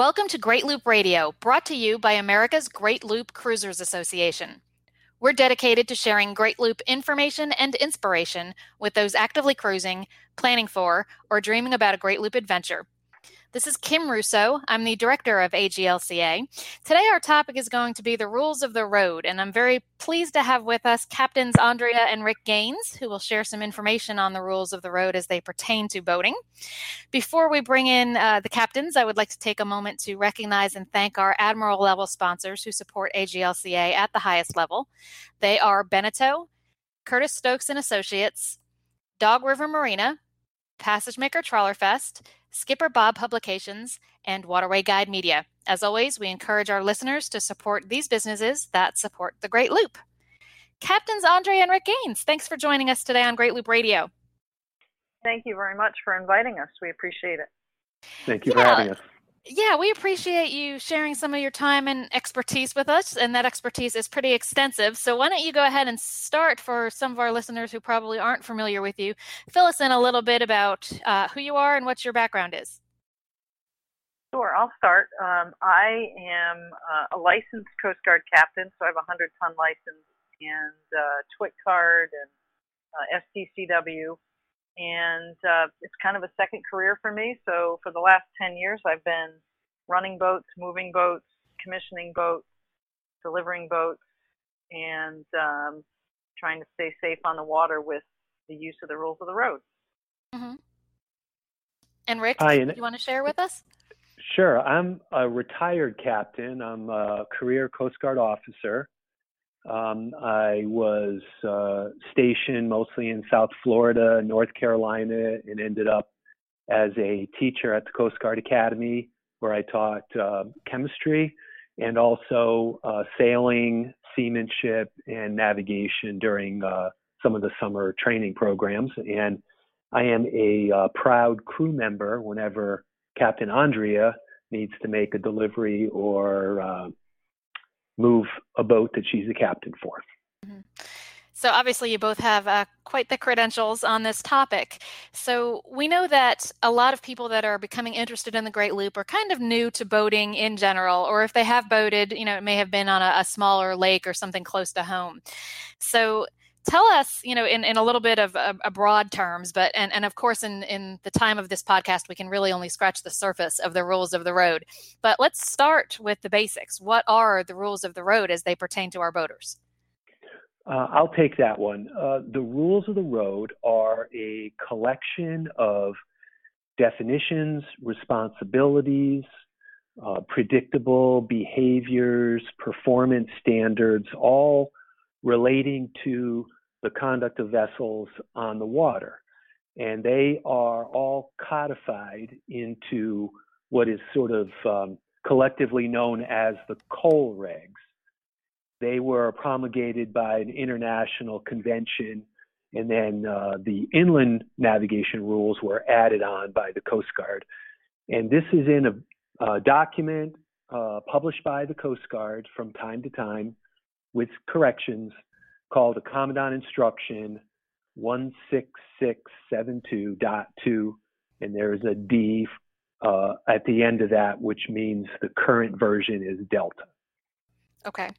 Welcome to Great Loop Radio, brought to you by America's Great Loop Cruisers Association. We're dedicated to sharing Great Loop information and inspiration with those actively cruising, planning for, or dreaming about a Great Loop adventure. This is Kim Russo. I'm the director of AGLCA. Today, our topic is going to be the rules of the road, and I'm very pleased to have with us Captains Andrea and Rick Gaines, who will share some information on the rules of the road as they pertain to boating. Before we bring in uh, the captains, I would like to take a moment to recognize and thank our Admiral level sponsors who support AGLCA at the highest level. They are Beneteau, Curtis Stokes and Associates, Dog River Marina, PassageMaker Trawler Fest, Skipper Bob Publications, and Waterway Guide Media. As always, we encourage our listeners to support these businesses that support the Great Loop. Captains Andrea and Rick Gaines, thanks for joining us today on Great Loop Radio. Thank you very much for inviting us. We appreciate it. Thank you yeah. for having us yeah, we appreciate you sharing some of your time and expertise with us, and that expertise is pretty extensive. So, why don't you go ahead and start for some of our listeners who probably aren't familiar with you? Fill us in a little bit about uh, who you are and what your background is. Sure, I'll start. Um, I am uh, a licensed Coast Guard captain, so I have a 100 ton license and uh, TWIC card and uh, STCW and uh, it's kind of a second career for me. So for the last 10 years, I've been running boats, moving boats, commissioning boats, delivering boats, and um, trying to stay safe on the water with the use of the rules of the road. Mm-hmm. And Rick, Hi, you want to share with us? Sure. I'm a retired captain. I'm a career Coast Guard officer. Um, I was uh, stationed mostly in South Florida, North Carolina, and ended up as a teacher at the Coast Guard Academy, where I taught uh, chemistry and also uh, sailing, seamanship, and navigation during uh, some of the summer training programs. And I am a uh, proud crew member whenever Captain Andrea needs to make a delivery or uh, move a boat that she's the captain for. Mm-hmm. So, obviously, you both have uh, quite the credentials on this topic. So, we know that a lot of people that are becoming interested in the Great Loop are kind of new to boating in general, or if they have boated, you know, it may have been on a, a smaller lake or something close to home. So, tell us, you know, in, in a little bit of a, a, broad terms, but and, and of course, in, in the time of this podcast, we can really only scratch the surface of the rules of the road. But let's start with the basics. What are the rules of the road as they pertain to our boaters? Uh, I'll take that one. Uh, the rules of the road are a collection of definitions, responsibilities, uh, predictable behaviors, performance standards, all relating to the conduct of vessels on the water. And they are all codified into what is sort of um, collectively known as the Colregs. They were promulgated by an international convention, and then uh, the inland navigation rules were added on by the Coast Guard. And this is in a, a document uh, published by the Coast Guard from time to time with corrections called a Commandant Instruction 16672.2, and there's a D uh, at the end of that, which means the current version is Delta. Okay,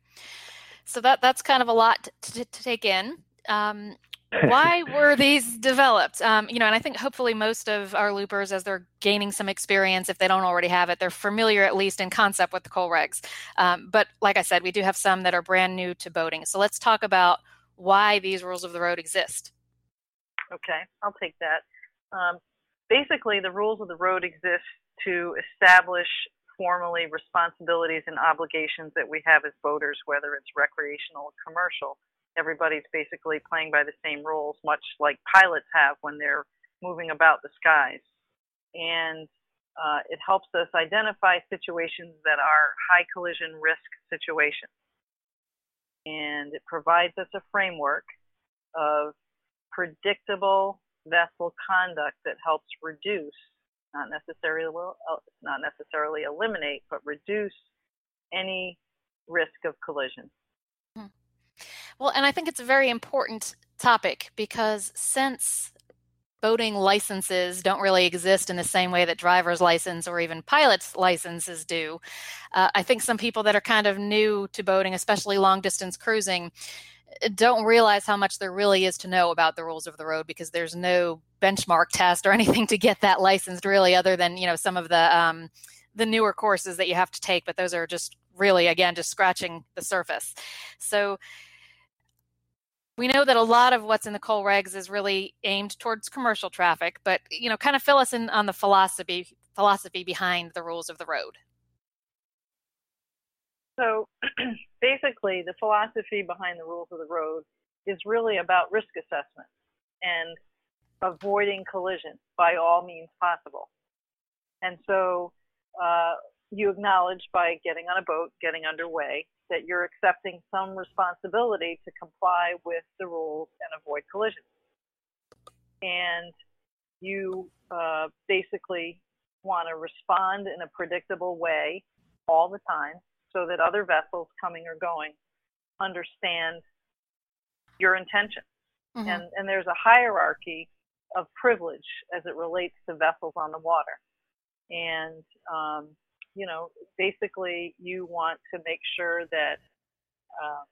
so that that's kind of a lot to, to take in. Um, why were these developed? Um, you know, and I think hopefully most of our loopers, as they're gaining some experience, if they don't already have it, they're familiar at least in concept with the Colregs. Um, but like I said, we do have some that are brand new to boating. So let's talk about why these rules of the road exist. Okay, I'll take that. Um, basically, the rules of the road exist to establish formally responsibilities and obligations that we have as boaters, whether it's recreational or commercial everybody's basically playing by the same rules, much like pilots have when they're moving about the skies. And uh, it helps us identify situations that are high collision risk situations. And it provides us a framework of predictable vessel conduct that helps reduce, not necessarily, uh, not necessarily eliminate, but reduce any risk of collision. Well, and I think it's a very important topic because since boating licenses don't really exist in the same way that driver's license or even pilot's licenses do. Uh, I think some people that are kind of new to boating, especially long distance cruising, don't realize how much there really is to know about the rules of the road because there's no benchmark test or anything to get that licensed really other than you know some of the um, the newer courses that you have to take but those are just really again just scratching the surface so we know that a lot of what's in the Colregs is really aimed towards commercial traffic but you know kind of fill us in on the philosophy philosophy behind the rules of the road so basically, the philosophy behind the rules of the road is really about risk assessment and avoiding collision by all means possible. And so uh, you acknowledge by getting on a boat, getting underway, that you're accepting some responsibility to comply with the rules and avoid collisions. And you uh, basically want to respond in a predictable way all the time so that other vessels coming or going understand your intention. Mm-hmm. And, and there's a hierarchy of privilege as it relates to vessels on the water. And, um, you know, basically you want to make sure that, uh,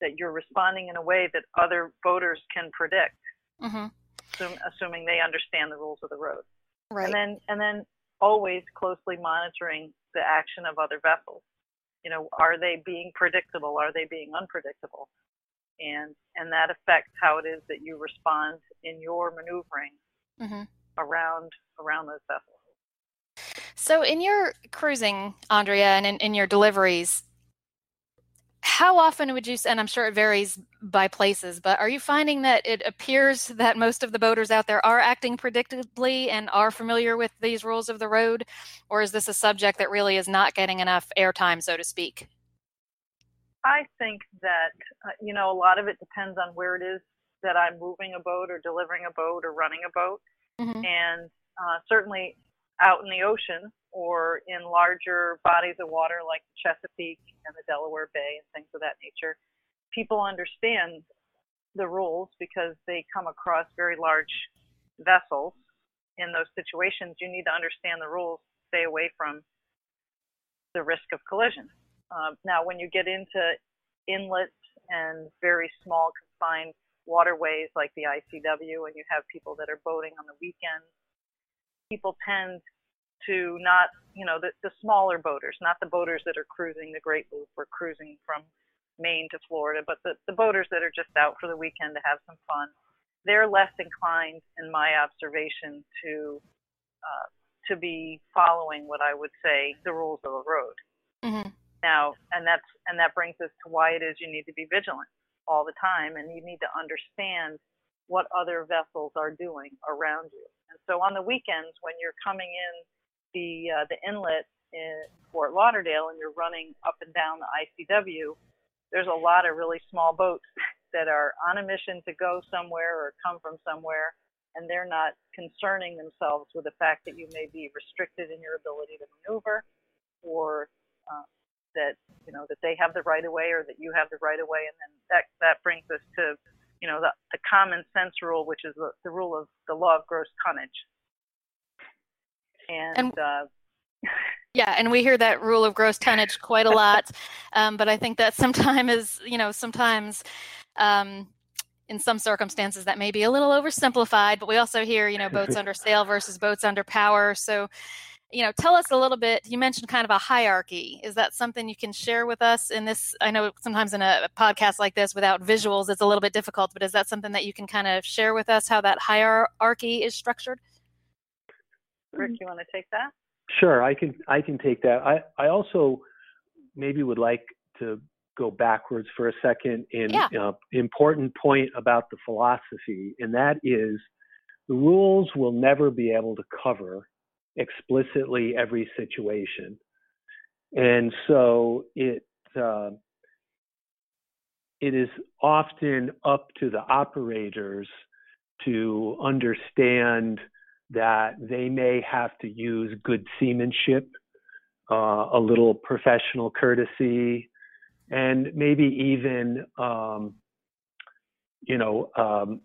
that you're responding in a way that other boaters can predict, mm-hmm. assume, assuming they understand the rules of the road. Right. And then, and then always closely monitoring the action of other vessels. You know, are they being predictable? Are they being unpredictable? And and that affects how it is that you respond in your maneuvering mm-hmm. around around those vessels. So, in your cruising, Andrea, and in, in your deliveries, how often would you and i'm sure it varies by places but are you finding that it appears that most of the boaters out there are acting predictably and are familiar with these rules of the road? Or is this a subject that really is not getting enough airtime so to speak? I think that uh, you know a lot of it depends on where it is that i'm moving a boat or delivering a boat or running a boat. Mm-hmm. and uh, certainly out in the ocean or in larger bodies of water like the Chesapeake and the Delaware Bay and things of that nature, people understand the rules because they come across very large vessels. In those situations, you need to understand the rules, stay away from the risk of collision. Uh, now, when you get into inlets and very small confined waterways like the ICW, and you have people that are boating on the weekends, people tend to not, you know, the, the smaller boaters, not the boaters that are cruising the Great Loop or cruising from Maine to Florida, but the, the boaters that are just out for the weekend to have some fun. They're less inclined, in my observation, to uh, to be following what I would say the rules of the road. Mm-hmm. Now, and that's and that brings us to why it is you need to be vigilant all the time, and you need to understand what other vessels are doing around you. And so on the weekends, when you're coming in the uh, the inlet in Fort Lauderdale and you're running up and down the ICW, there's a lot of really small boats that are on a mission to go somewhere or come from somewhere, and they're not concerning themselves with the fact that you may be restricted in your ability to maneuver, or uh, that you know that they have the right of way or that you have the right of way, and then that that brings us to you know the, the common sense rule, which is the, the rule of the law of gross tonnage and, and uh, yeah, and we hear that rule of gross tonnage quite a lot, um, but I think that sometimes is you know sometimes. Um, in some circumstances that may be a little oversimplified but we also hear you know boats under sail versus boats under power so you know tell us a little bit you mentioned kind of a hierarchy is that something you can share with us in this i know sometimes in a podcast like this without visuals it's a little bit difficult but is that something that you can kind of share with us how that hierarchy is structured Rick, you want to take that? Sure, I can. I can take that. I I also maybe would like to go backwards for a second in yeah. uh, important point about the philosophy, and that is the rules will never be able to cover explicitly every situation, and so it. Uh, it is often up to the operators to understand that they may have to use good seamanship, uh, a little professional courtesy, and maybe even, um, you know, um,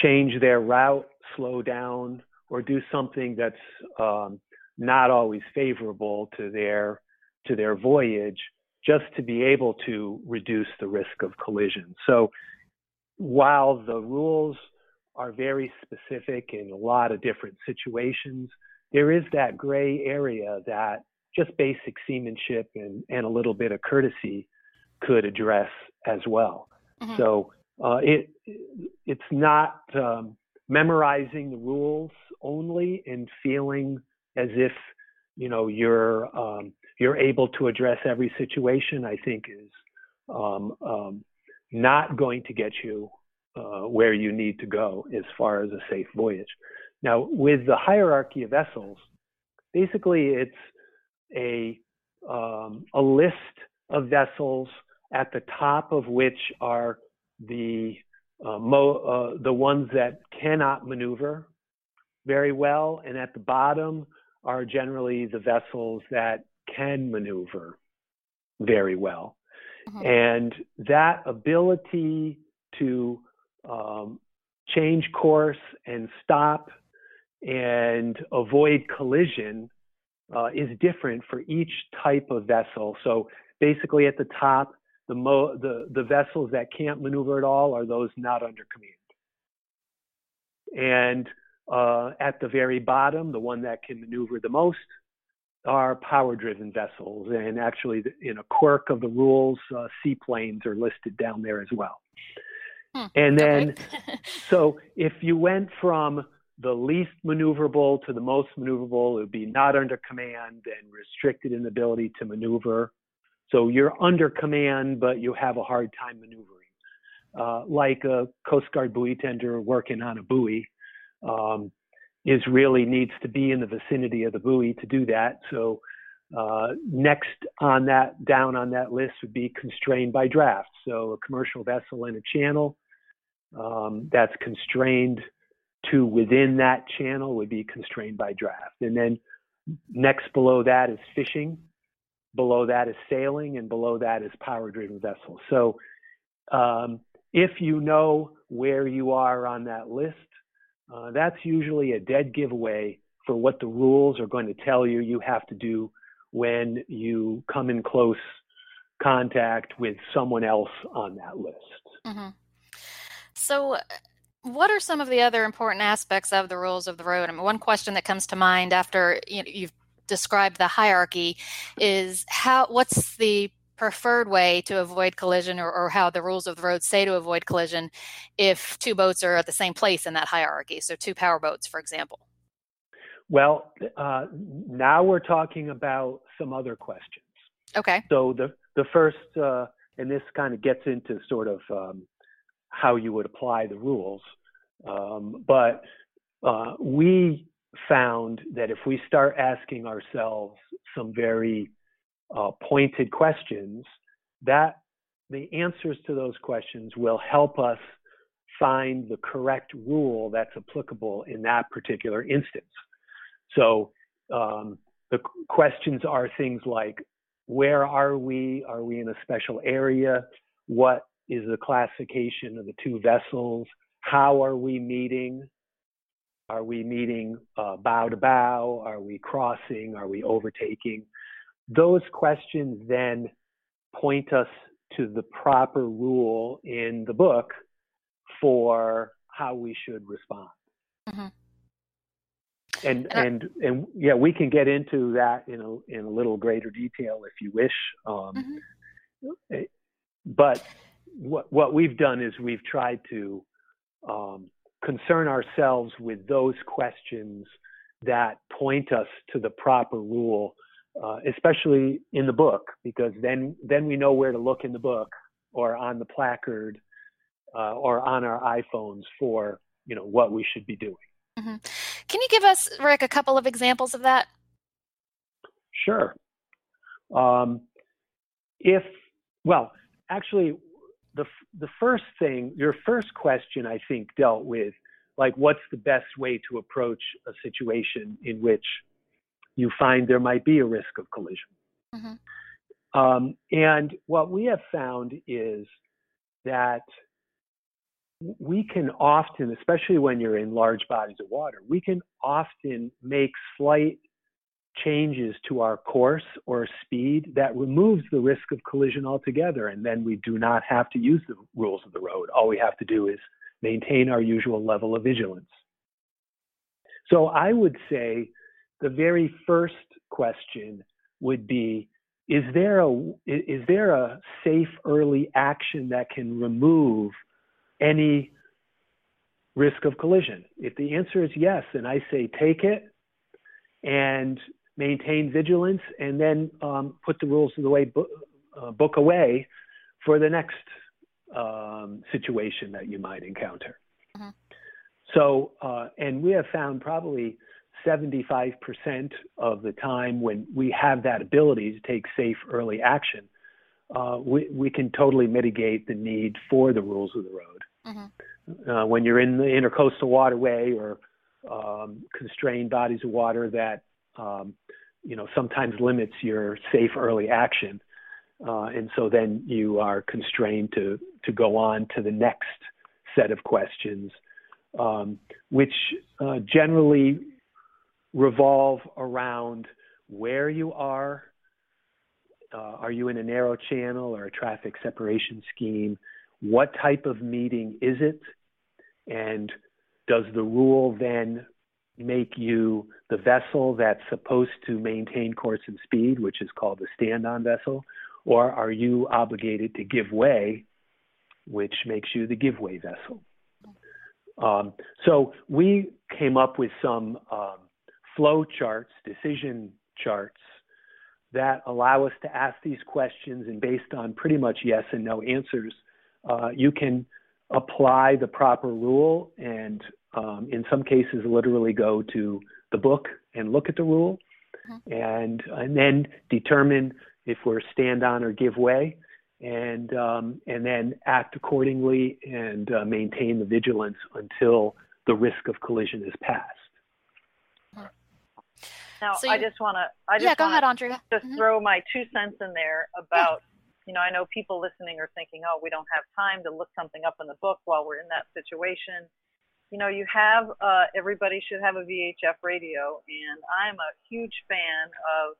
change their route, slow down, or do something that's um, not always favorable to their to their voyage, just to be able to reduce the risk of collision. So while the rules are very specific in a lot of different situations, there is that gray area that just basic seamanship and, and a little bit of courtesy could address as well. Mm-hmm. So uh, it it's not um, memorizing the rules only and feeling as if you know you're um, you're able to address every situation. I think is um, um not going to get you uh, where you need to go as far as a safe voyage. Now, with the hierarchy of vessels, basically it's a um, a list of vessels at the top of which are the uh, mo- uh, the ones that cannot maneuver very well, and at the bottom are generally the vessels that can maneuver very well. Mm-hmm. And that ability to um, change course and stop and avoid collision uh, is different for each type of vessel. So basically, at the top, the, mo- the, the vessels that can't maneuver at all are those not under command. And uh, at the very bottom, the one that can maneuver the most are power driven vessels. And actually, in a quirk of the rules, uh, seaplanes are listed down there as well. Hmm. And then, so if you went from the least maneuverable to the most maneuverable, it would be not under command and restricted in ability to maneuver. So you're under command, but you have a hard time maneuvering. Uh, like a Coast Guard buoy tender working on a buoy um, is really needs to be in the vicinity of the buoy to do that. So uh, next on that, down on that list would be constrained by draft. So a commercial vessel in a channel um, that's constrained to within that channel would be constrained by draft. And then next below that is fishing below that is sailing, and below that is power driven vessels. So um, if you know where you are on that list, uh, that's usually a dead giveaway for what the rules are going to tell you you have to do when you come in close contact with someone else on that list. Mm-hmm. So, what are some of the other important aspects of the rules of the road? I mean, one question that comes to mind after you know, you've the hierarchy is how what's the preferred way to avoid collision or, or, how the rules of the road say to avoid collision if two boats are at the same place in that hierarchy? So two power boats for example. Well uh, now we're talking about some other questions. Okay. So the the first uh, and this kind of gets into sort of um, how you would apply the rules um, but uh, we found that if we start asking ourselves some very uh, pointed questions, that the answers to those questions will help us find the correct rule that's applicable in that particular instance. So um, the questions are things like where are we? Are we in a special area? What is the classification of the two vessels? How are we meeting? Are we meeting uh, bow to bow? Are we crossing? Are we overtaking? Those questions then point us to the proper rule in the book for how we should respond. Mm-hmm. And and and yeah, we can get into that in a in a little greater detail if you wish. Um, mm-hmm. Eh, but what what we've done is we've tried to um, concern ourselves with those questions that point us to the proper rule, uh, especially in the book, because then then we know where to look in the book or on the placard uh, or on our iPhones for you know what we should be doing. Mm-hmm. Can you give us, Rick, a couple of examples of that? Sure. Um, if well, actually, the the first thing, your first question, I think, dealt with like what's the best way to approach a situation in which you find there might be a risk of collision. Mm-hmm. Um, and what we have found is that we can often, especially when you're in large bodies of water, we can often make slight changes to our course or speed that removes the risk of collision altogether. And then we do not have to use the rules of the road. All we have to do is maintain our usual level of vigilance. So I would say the very first question would be is there a is there a safe early action that can remove any risk of collision? If the answer is yes, then I say take it and maintain vigilance, and then um, put the rules of the way book, uh, book away for the next um, situation that you might encounter. Mm-hmm. So, uh, and we have found probably 75% of the time when we have that ability to take safe early action, uh, we, we can totally mitigate the need for the rules of the road. Mm-hmm. Uh, when you're in the intercoastal waterway or um, constrained bodies of water that um, you know sometimes limits your safe early action, uh, and so then you are constrained to to go on to the next set of questions, um, which uh, generally revolve around where you are. Uh, are you in a narrow channel or a traffic separation scheme? What type of meeting is it? And does the rule then make you the vessel that's supposed to maintain course and speed, which is called the stand on vessel? Or are you obligated to give way, which makes you the give way vessel? Um, so we came up with some um, flow charts, decision charts that allow us to ask these questions, and based on pretty much yes and no answers, uh, you can apply the proper rule and um, in some cases literally go to the book and look at the rule mm-hmm. and and then determine if we're stand on or give way and um, and then act accordingly and uh, maintain the vigilance until the risk of collision is passed. Mm-hmm. Now, so you, I just want to. I just yeah, go ahead, Andrea. Just mm-hmm. throw my two cents in there about. Yeah. You know, I know people listening are thinking, "Oh, we don't have time to look something up in the book while we're in that situation." You know, you have uh, everybody should have a VHF radio, and I'm a huge fan of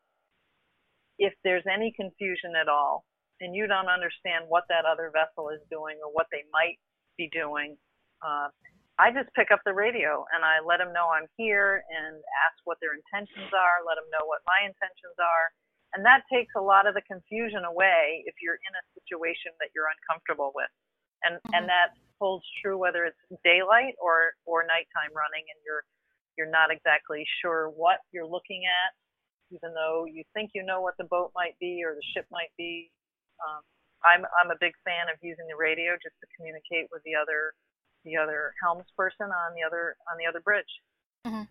if there's any confusion at all, and you don't understand what that other vessel is doing or what they might be doing, uh, I just pick up the radio and I let them know I'm here and ask what their intentions are, let them know what my intentions are. And that takes a lot of the confusion away if you're in a situation that you're uncomfortable with. And, mm-hmm. and that holds true whether it's daylight or or nighttime running, and you're you're not exactly sure what you're looking at, even though you think you know what the boat might be or the ship might be. Um, I'm I'm a big fan of using the radio just to communicate with the other the other helmsperson on the other on the other bridge. Mm-hmm.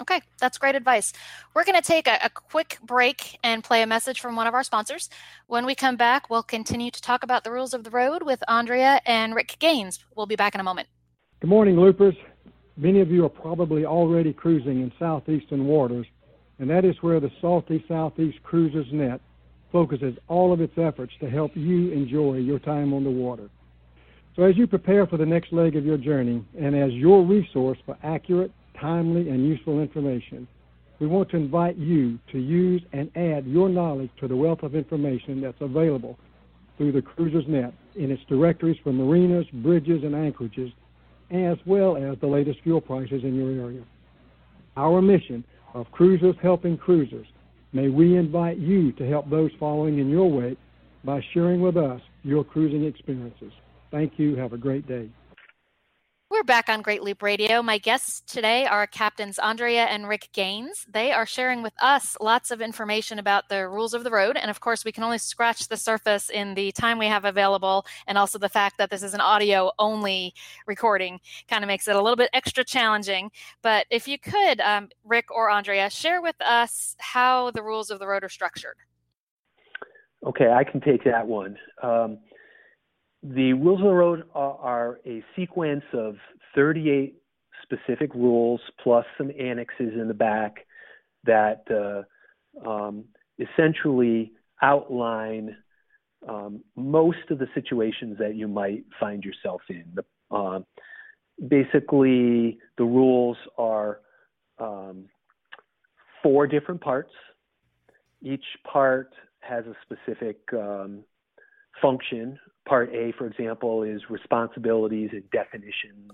Okay, that's great advice. We're going to take a, a, quick break and play a message from one of our sponsors. When we come back, we'll continue to talk about the rules of the road with Andrea and Rick Gaines. We'll be back in a moment. Good morning, loopers. Many of you are probably already cruising in southeastern waters, and that is where the Salty Southeast Cruisers Net focuses all of its efforts to help you enjoy your time on the water. So, as you prepare for the next leg of your journey, and as your resource for accurate, timely, and useful information. We want to invite you to use and add your knowledge to the wealth of information that's available through the Cruisers Net in its directories for marinas, bridges, and anchorages, as well as the latest fuel prices in your area. Our mission of Cruisers Helping Cruisers, may we invite you to help those following in your wake by sharing with us your cruising experiences. Thank you. Have a great day. We're back on Great Loop Radio. My guests today are Captains Andrea and Rick Gaines. They are sharing with us lots of information about the rules of the road. And of course, we can only scratch the surface in the time we have available. And also the fact that this is an audio only recording kind of makes it a little bit extra challenging. But if you could, um, Rick or Andrea, share with us how the rules of the road are structured. Okay, I can take that one. Um, the rules of the road are, are, a sequence of 38 specific rules plus some annexes in the back that uh, um, essentially outline um, most of the situations that you might find yourself in. The, Uh, basically, the rules are um, four different parts. Each part has a specific um, function. Part A, for example, is responsibilities and definitions,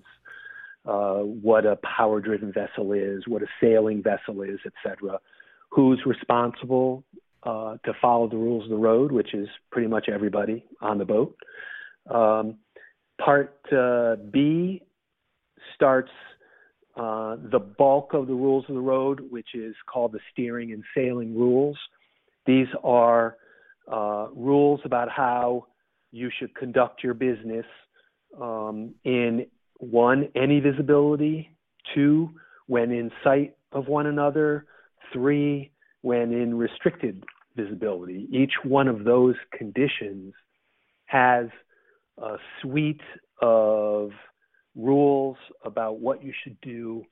uh, what a power driven vessel is, what a sailing vessel is, etc. Who's responsible uh, to follow the rules of the road, which is pretty much everybody on the boat. Um, part uh, B starts uh, the bulk of the rules of the road, which is called the steering and sailing rules. These are uh, rules about how you should conduct your business um, in one, any visibility, two, when in sight of one another, three, when in restricted visibility. Each one of those conditions has a suite of rules about what you should do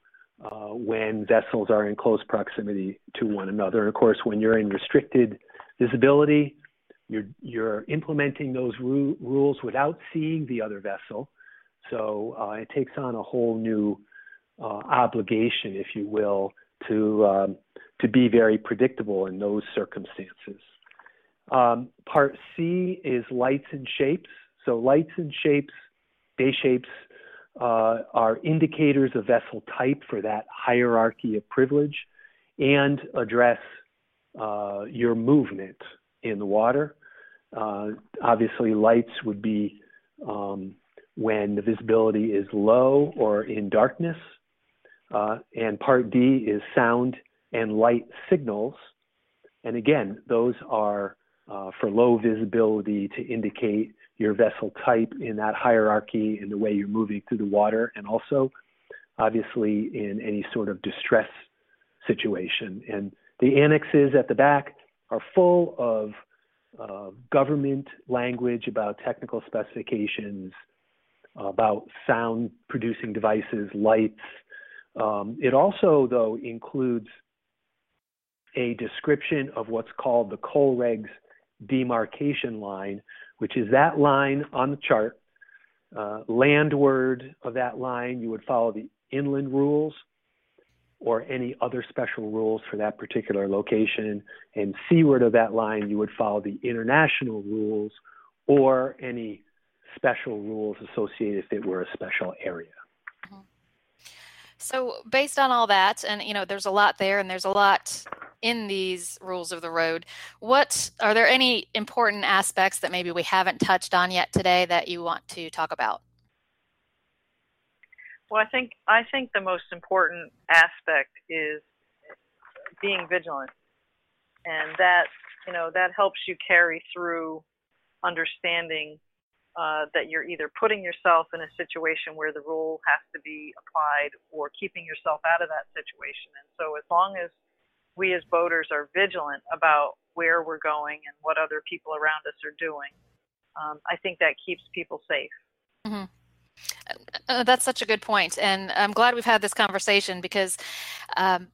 uh, when vessels are in close proximity to one another. And of course, when you're in restricted visibility, you're, you're implementing those ru- rules without seeing the other vessel. So uh, it takes on a whole new uh, obligation, if you will, to um, to be very predictable in those circumstances. Um, part C is lights and shapes. So lights and shapes, day shapes, uh, are indicators of vessel type for that hierarchy of privilege and address uh, your movement in the water. Uh, obviously, lights would be um, when the visibility is low or in darkness. Uh, and part D is sound and light signals. And again, those are uh, for low visibility to indicate your vessel type in that hierarchy in the way you're moving through the water, and also, obviously, in any sort of distress situation. And the annexes at the back are full of uh, government language about technical specifications, about sound producing devices, lights. Um, it also, though, includes a description of what's called the Colregs demarcation line, which is that line on the chart. Uh, landward of that line, you would follow the inland rules or any other special rules for that particular location. And seaward of that line, you would follow the international rules or any special rules associated if it were a special area. Mm-hmm. So, based on all that, and you know, there's a lot there, and there's a lot in these rules of the road. What are there any important aspects that maybe we haven't touched on yet today that you want to talk about? Well, I think I think the most important aspect is being vigilant, and that you know that helps you carry through understanding uh, that you're either putting yourself in a situation where the rule has to be applied or keeping yourself out of that situation. And so, as long as we as boaters are vigilant about where we're going and what other people around us are doing, um, I think that keeps people safe. Mm-hmm. Uh, that's such a good point, and I'm glad we've had this conversation because um,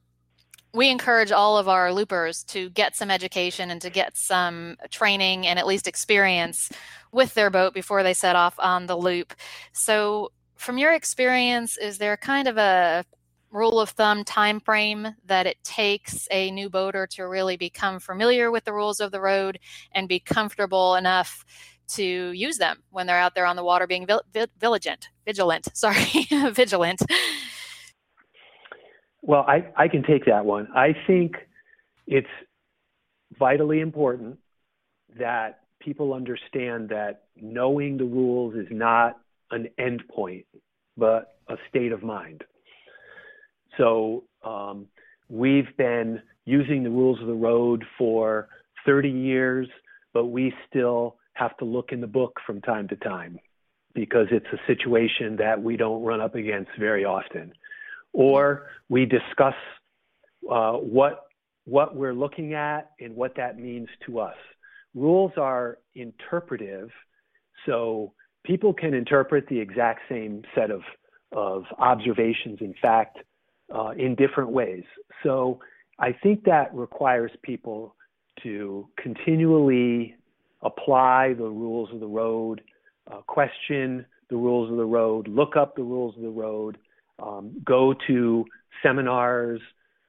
we encourage all of our loopers to get some education and to get some training and at least experience with their boat before they set off on the loop. So, from your experience, is there kind of a rule of thumb time frame that it takes a new boater to really become familiar with the rules of the road and be comfortable enough to use them when they're out there on the water being vigilant vigilant sorry vigilant. Well I, I can take that one. I think it's vitally important that people understand that knowing the rules is not an endpoint but a state of mind. So um, we've been using the rules of the road for 30 years, but we still have to look in the book from time to time because it's a situation that we don't run up against very often. Or we discuss uh, what what we're looking at and what that means to us. Rules are interpretive, so people can interpret the exact same set of of observations in fact uh, in different ways. So I think that requires people to continually apply the rules of the road, uh, question the rules of the road, look up the rules of the road, um, go to seminars,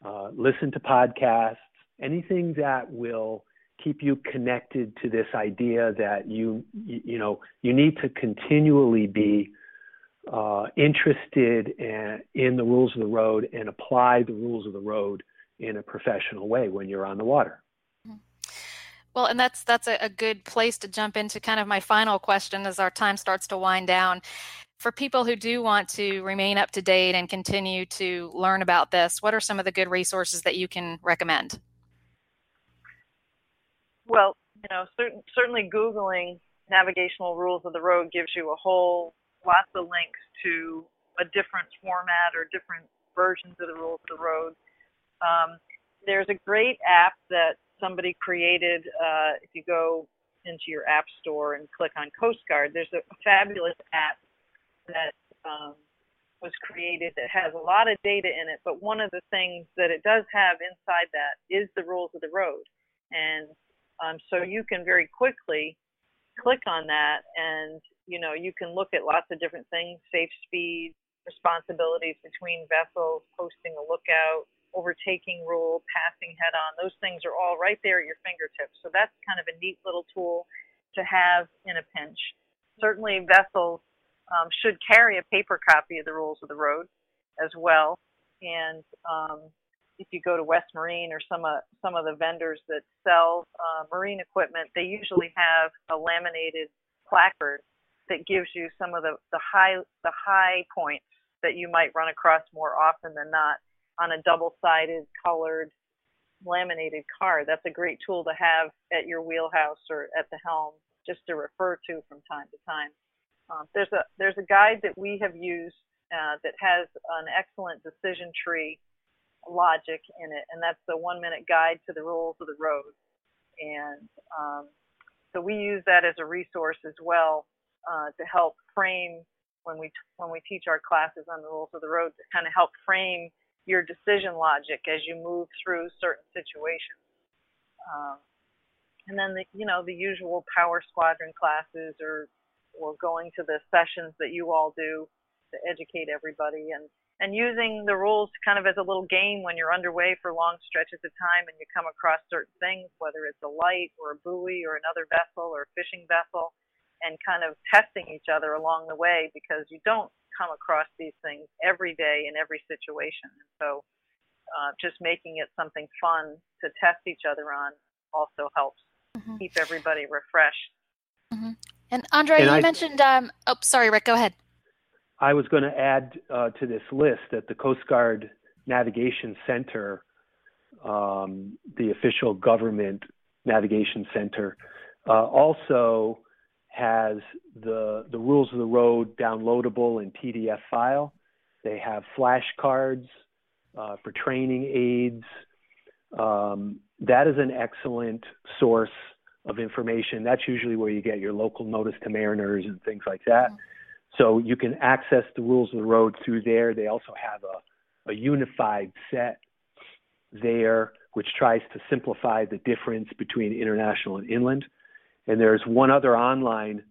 uh, listen to podcasts, anything that will keep you connected to this idea that you you know you need to continually be uh, interested in, in the rules of the road and apply the rules of the road in a professional way when you're on the water. Well, and that's that's a, a, good place to jump into kind of my final question as our time starts to wind down. For people who do want to remain up to date and continue to learn about this, what are some of the good resources that you can recommend? Well, you know, certain, certainly Googling navigational rules of the road gives you a whole lots of links to a different format or different versions of the rules of the road. Um, there's a great app that somebody created. Uh, if you go into your app store and click on Coast Guard, there's a, fabulous app that um, was created that has a lot of data in it. But one of the things that it does have inside that is the rules of the road. And um, so you can very quickly click on that and you know you can look at lots of different things safe speed responsibilities between vessels posting a lookout overtaking rule passing head on those things are all right there at your fingertips. So that's kind of a neat little tool to have in a pinch. Certainly vessels um, should carry a paper copy of the rules of the road as well. And um, if you go to West Marine or some of some of the vendors that sell uh, marine equipment, they usually have a laminated placard that gives you some of the the high the high points that you might run across more often than not on a double-sided colored laminated card. That's a great tool to have at your wheelhouse or at the helm, just to refer to from time to time. Um, there's a there's a guide that we have used uh, that has an excellent decision tree logic in it, and that's the one minute guide to the rules of the road. And um, so we use that as a resource as well uh, to help frame when we when we teach our classes on the rules of the road to kind of help frame your decision logic as you move through certain situations. Um, and then the you know the usual power squadron classes or or going to the sessions that you all do to educate everybody and and using the rules kind of as a little game when you're underway for long stretches of time and you come across certain things, whether it's a light or a buoy or another vessel or a fishing vessel, and kind of testing each other along the way because you don't come across these things every day in every situation. And so uh, just making it something fun to test each other on also helps mm-hmm. keep everybody refreshed. Mm-hmm. And Andrea, and you I, mentioned, um, oh, sorry, Rick, go ahead. I was going to add uh, to this list that the Coast Guard Navigation Center, um, the official government navigation center, uh, also has the the rules of the road downloadable in PDF file. They have flashcards uh, for training aids. Um, that is an excellent source of information. That's usually where you get your local notice to mariners and things like that. Mm-hmm. So you can access the rules of the road through there. They also have a, a unified set there, which tries to simplify the difference between international and inland. And there's one other online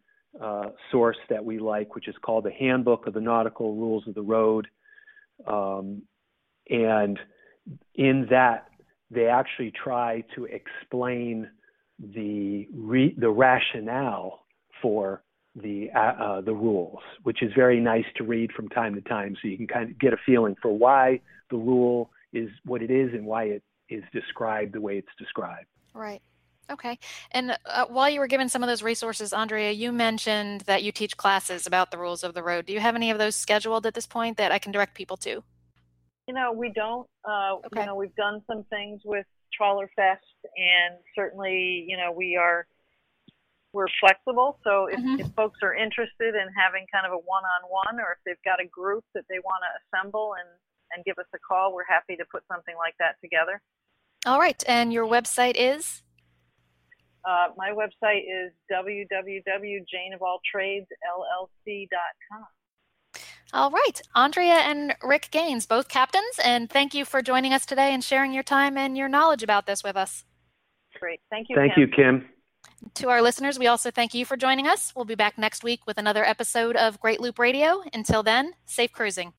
uh, source that we like, which is called the Handbook of the Nautical Rules of the Road. Um, and in that, they actually try to explain the re- the rationale for the uh, uh, the rules, which is very nice to read from time to time, so you can kind of get a feeling for why the rule is what it is and why it is described the way it's described. Right. Okay. And uh, while you were given some of those resources, Andrea, you mentioned that you teach classes about the rules of the road. Do you have any of those scheduled at this point that I can direct people to? You know, we don't. Uh, okay. You know, we've done some things with Trawler Fest, and certainly, you know, we are we're flexible. So if, mm-hmm. if folks are interested in having kind of a one-on-one, or if they've got a group that they want to assemble and and give us a call, we're happy to put something like that together. All right, and your website is? Uh, my website is www.janeofalltradesllc.com. All right, Andrea and Rick Gaines, both captains, and thank you for joining us today and sharing your time and your knowledge about this with us. Great, thank you. Thank Kim. you, Kim. To our listeners, we also thank you for joining us. We'll be back next week with another episode of Great Loop Radio. Until then, safe cruising.